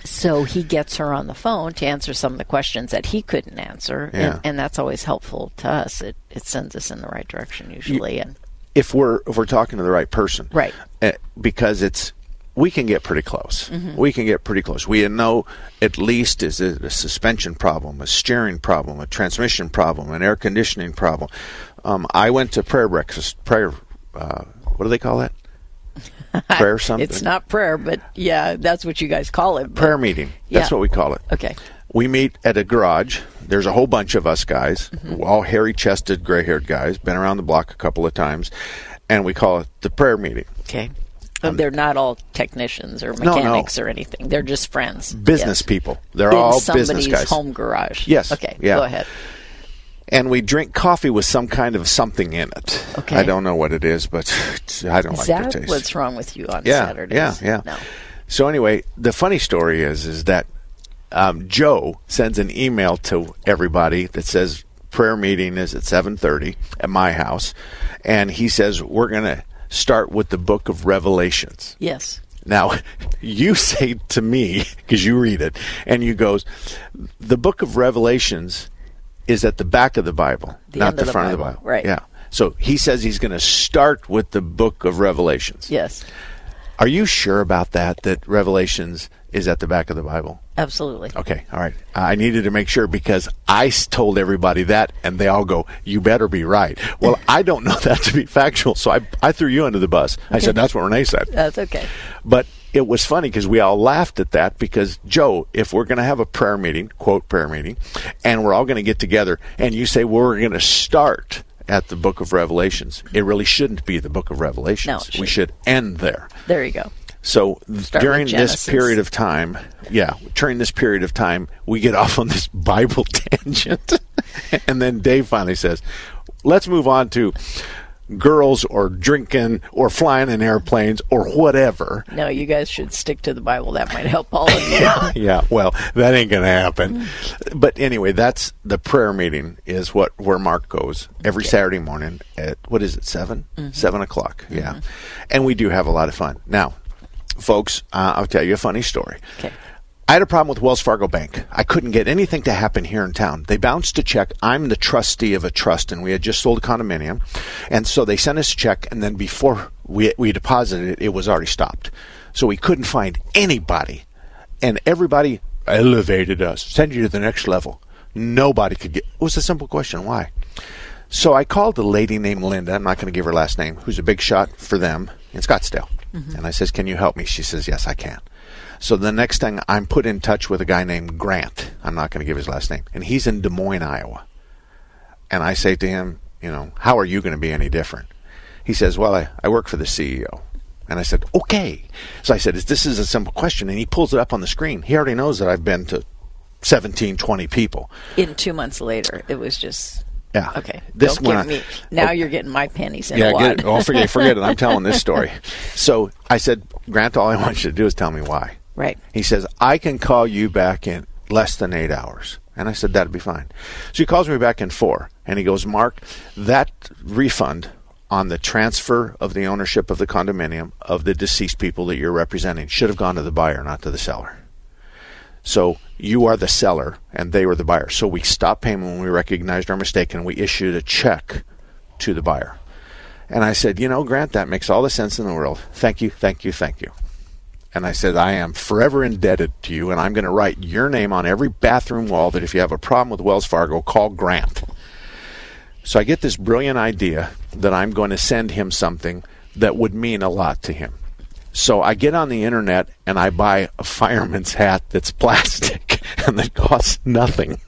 so he gets her on the phone to answer some of the questions that he couldn't answer, Yeah. and, and that's always helpful to us. It it sends us in the right direction usually, and if we're if we're talking to the right person, Right. Uh, because it's we can get pretty close. Mhm. We can get pretty close. We know at least is it a suspension problem, a steering problem, a transmission problem, an air conditioning problem. Um, I went to prayer breakfast. Prayer, uh, what do they call that? <laughs> Prayer something. it's not prayer, but yeah, that's what you guys call it. prayer meeting. That's Yeah. what we call it. Okay. We meet at a garage. There's a whole bunch of us guys, Mm-hmm. all hairy chested, gray haired guys, been around the block a couple of times, and we call it the prayer meeting. Okay. But they're not all technicians or Um, No, no. mechanics or anything. They're just friends. Business Yes. people. They're In all somebody's business guys. home garage. Yes. Okay. Yeah. Go ahead. And we drink coffee with some kind of something in it. Okay. I don't know what it is, but <laughs> I don't Is like that the taste. what's wrong with you on yeah, Saturdays? yeah, yeah. No. So anyway, the funny story is is that um, Joe sends an email to everybody that says prayer meeting is at seven thirty at my house, and he says we're going to start with the book of Revelations. Yes. Now, <laughs> you say to me because you read it, and you goes, the book of Revelations is at the back of the Bible, The not the, of the front of the Bible. right. Yeah. So he says he's going to start with the book of Revelations. Yes. Are you sure about that? That Revelations is at the back of the Bible? Absolutely. Okay, all right. I needed to make sure because I told everybody that, and they all go, "You better be right." Well, I don't know <laughs> that to be factual, so I I threw you under the bus. I said that's what Renee said. That's okay. But it was funny because we all laughed at that because Joe, if we're going to have a prayer meeting, quote prayer meeting, and we're all going to get together, and you say well, we're going to start at the Book of Revelations, it really shouldn't be the Book of Revelations. No, it we should end there. There you go. So Start during this period of time, yeah, during this period of time, we get off on this <laughs> Bible tangent, <laughs> and then Dave finally says, "Let's move on to." Girls or drinking or flying in airplanes or whatever. No, you guys should stick to the Bible. That might help all of you. <laughs> yeah, well, that ain't going to happen. But anyway, that's the prayer meeting is what where Mark goes every Saturday morning at what is it 7 Mhm. seven o'clock. Yeah, and we do have a lot of fun. Now, folks, uh, I'll tell you a funny story. Okay. I had a problem with Wells Fargo Bank. I couldn't get anything to happen here in town. They bounced a check. I'm the trustee of a trust, and we had just sold a condominium, and so they sent us a check. And then before we we deposited it, it was already stopped. So we couldn't find anybody, and everybody elevated us, send you to the next level. Nobody could get. It was a simple question. Why? So I called a lady named Linda. I'm not going to give her last name. Who's a big shot for them in Scottsdale. Mhm. And I says, "Can you help me?" She says, "Yes, I can." So the next thing I'm put in touch with a guy named Grant. I'm not going to give his last name, and he's in Des Moines, Iowa. And I say to him, you know, how are you going to be any different? He says, well, I, I work for the CEO. And I said, okay. So I said, this is a simple question. And he pulls it up on the screen. He already knows that I've been to 17, 20 people. In two months later, it was just Yeah. okay. This Don't one me. Now Oh. you're getting my pennies in yeah, a wad. it. Oh, forget, forget it. I'm telling this story. <laughs> So I said, Grant, all I want you to do is tell me why. Right. He says, I can call you back in less than eight hours. And I said, that'd be fine. So he calls me back in four, and he goes, Mark, that refund on the transfer of the ownership of the condominium of the deceased people that you're representing should have gone to the buyer, not to the seller. So you are the seller, and they were the buyer. So we stopped payment when we recognized our mistake, and we issued a check to the buyer. And I said, you know, Grant, that makes all the sense in the world. Thank you, thank you, thank you. And I said, I am forever indebted to you, and I'm going to write your name on every bathroom wall that if you have a problem with Wells Fargo, call Grant. So I get this brilliant idea that I'm going to send him something that would mean a lot to him. So I get on the internet and I buy a fireman's hat that's plastic <laughs> and that costs nothing.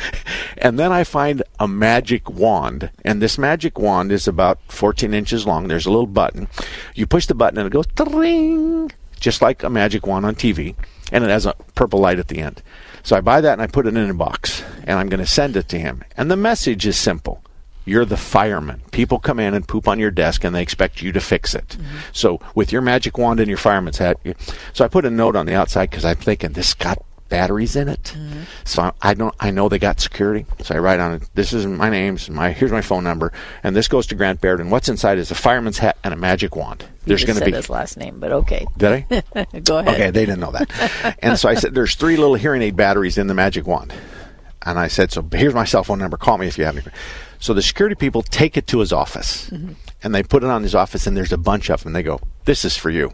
<laughs> and then I find a magic wand, and this magic wand is about 14 inches long. There's a little button. You push the button and it goes ring, just like a magic wand on TV, and it has a purple light at the end. So I buy that and I put it in a box, and I'm going to send it to him. And the message is simple. You're the fireman. People come in and poop on your desk and they expect you to fix it. Mm-hmm. So, with your magic wand and your fireman's hat, you, so I put a note on the outside because I'm thinking this got batteries in it. Mm-hmm. So I, I, don't. I know they got security. So I write on it. This is my name's my here's my phone number, and this goes to Grant Baird. And what's inside is a fireman's hat and a magic wand. There's going to be his last name, but okay. Did I? <laughs> Go ahead. Okay, they didn't know that. and so I said, there's three little hearing aid batteries in the magic wand. And I said, so here's my cell phone number. Call me if you have anything. So the security people take it to his office, mm-hmm. and they put it on his office, and there's a bunch of them. They go, "This is for you."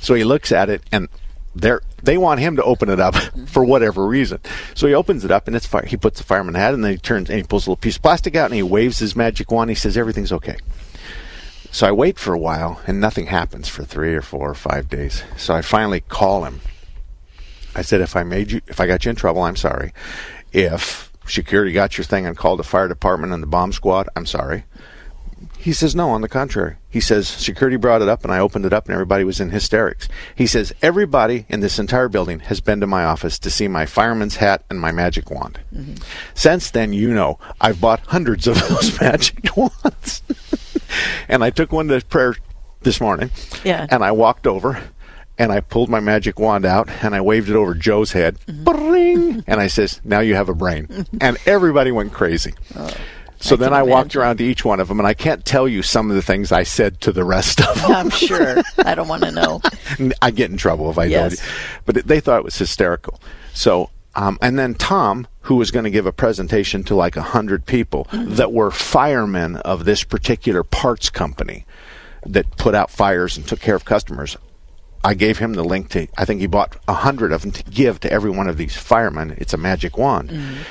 So he looks at it, and they they want him to open it up mm-hmm. for whatever reason. So he opens it up, and it's fire. He puts the fireman hat, and then he turns and he pulls a little piece of plastic out, and he waves his magic wand. He says, "Everything's okay." So I wait for a while, and nothing happens for three or four or five days. So I finally call him. I said, "If I made you, if I got you in trouble, I'm sorry. If security got your thing and called the fire department and the bomb squad, I'm sorry. He says, no, on the contrary. He says, security brought it up and I opened it up and everybody was in hysterics. He says, everybody in this entire building has been to my office to see my fireman's hat and my magic wand. Mm-hmm. Since then, you know, I've bought hundreds of <laughs> those magic <laughs> wands. and I took one to prayer this morning. Yeah. And I walked over and I pulled my magic wand out and I waved it over Joe's head. Mm-hmm. <laughs> and I says, "Now you have a brain." and everybody went crazy. Oh, so I then I imagine. walked around to each one of them, and I can't tell you some of the things I said to the rest of <laughs> them. I'm sure. I don't want to know. <laughs> I get in trouble if I yes. don't. But they thought it was hysterical. So, um, and then Tom, who was going to give a presentation to like a hundred people mm-hmm. that were firemen of this particular parts company that put out fires and took care of customers. I gave him the link to. I think he bought a hundred of them to give to every one of these firemen. It's a magic wand. Mm-hmm.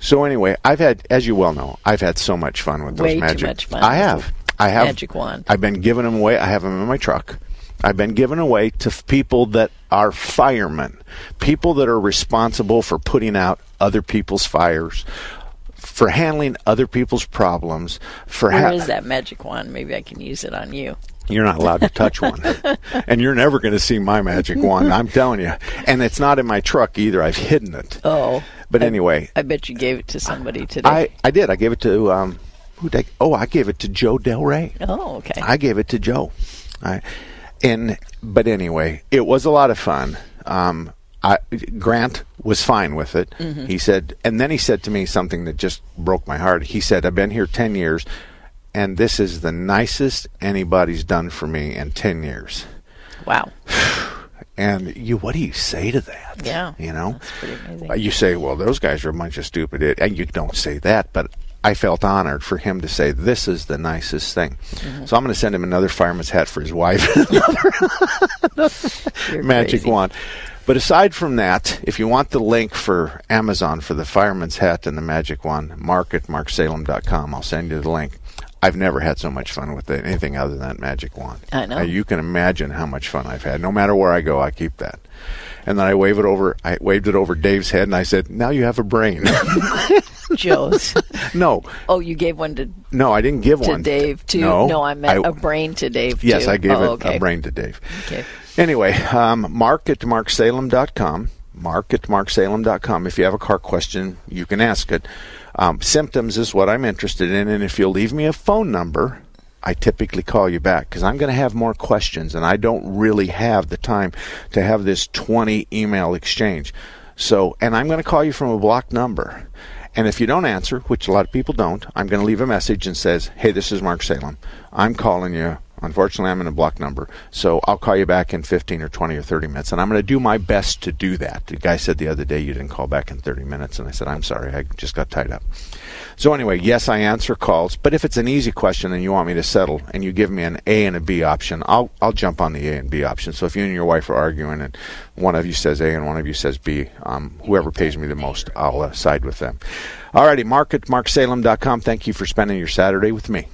So anyway, I've had, as you well know, I've had so much fun with Way those magic. Much fun I have. I have magic wand. I've been giving them away. I have them in my truck. I've been given away to people that are firemen, people that are responsible for putting out other people's fires, for handling other people's problems. For where ha- is that magic wand? Maybe I can use it on you you're not allowed to touch one. <laughs> and you're never going to see my magic wand, I'm telling you. And it's not in my truck either. I've hidden it. Oh. But anyway. I bet you gave it to somebody today. I, I did. I gave it to, um, who did I, oh, I gave it to Joe Del Rey. Oh, okay. I gave it to Joe. I, and, but anyway, it was a lot of fun. Um, I, Grant was fine with it. Mm-hmm. He said, and then he said to me something that just broke my heart. He said, I've been here 10 years and this is the nicest anybody's done for me in 10 years. Wow. <sighs> And you, what do you say to that? Yeah, you know, that's pretty amazing. You say, "Well, those guys are a bunch of stupid," idiots. and you don't say that, but I felt honored for him to say, "This is the nicest thing." Mm-hmm. So I'm going to send him another fireman's hat for his wife, <laughs> magic crazy. wand. But aside from that, if you want the link for Amazon for the fireman's hat and the magic wand, mark at marksalem.com. I'll send you the link. I've never had so much fun with it, anything other than that magic wand. I know. Uh, you can imagine how much fun I've had. No matter where I go, I keep that. And then I wave it over. I waved it over Dave's head, and I said, "Now you have a brain." <laughs> Joe's. <laughs> no. Oh, you gave one to. No, I didn't give to one to Dave too. No, no I meant I, a brain to Dave. Yes, too. I gave oh, it okay. a brain to Dave. Okay. Anyway, um, mark at marksalem.com. Mark at marksalem.com. If you have a car question, you can ask it. Um, symptoms is what I'm interested in, and if you'll leave me a phone number, I typically call you back because I'm going to have more questions and I don't really have the time to have this 20 email exchange. So, and I'm going to call you from a blocked number. And if you don't answer, which a lot of people don't, I'm going to leave a message and says, "Hey, this is Mark Salem. I'm calling you. Unfortunately, I'm in a block number, so I'll call you back in 15 or 20 or 30 minutes, and I'm going to do my best to do that." The guy said the other day you didn't call back in 30 minutes, and I said, "I'm sorry, I just got tied up." So anyway, yes, I answer calls, but if it's an easy question and you want me to settle, and you give me an A and a B option, I'll I'll jump on the A and B option. So if you and your wife are arguing and one of you says A and one of you says B, um, whoever pays me the most, I'll uh, side with them. All righty. mark at marksalem.com. Thank you for spending your Saturday with me.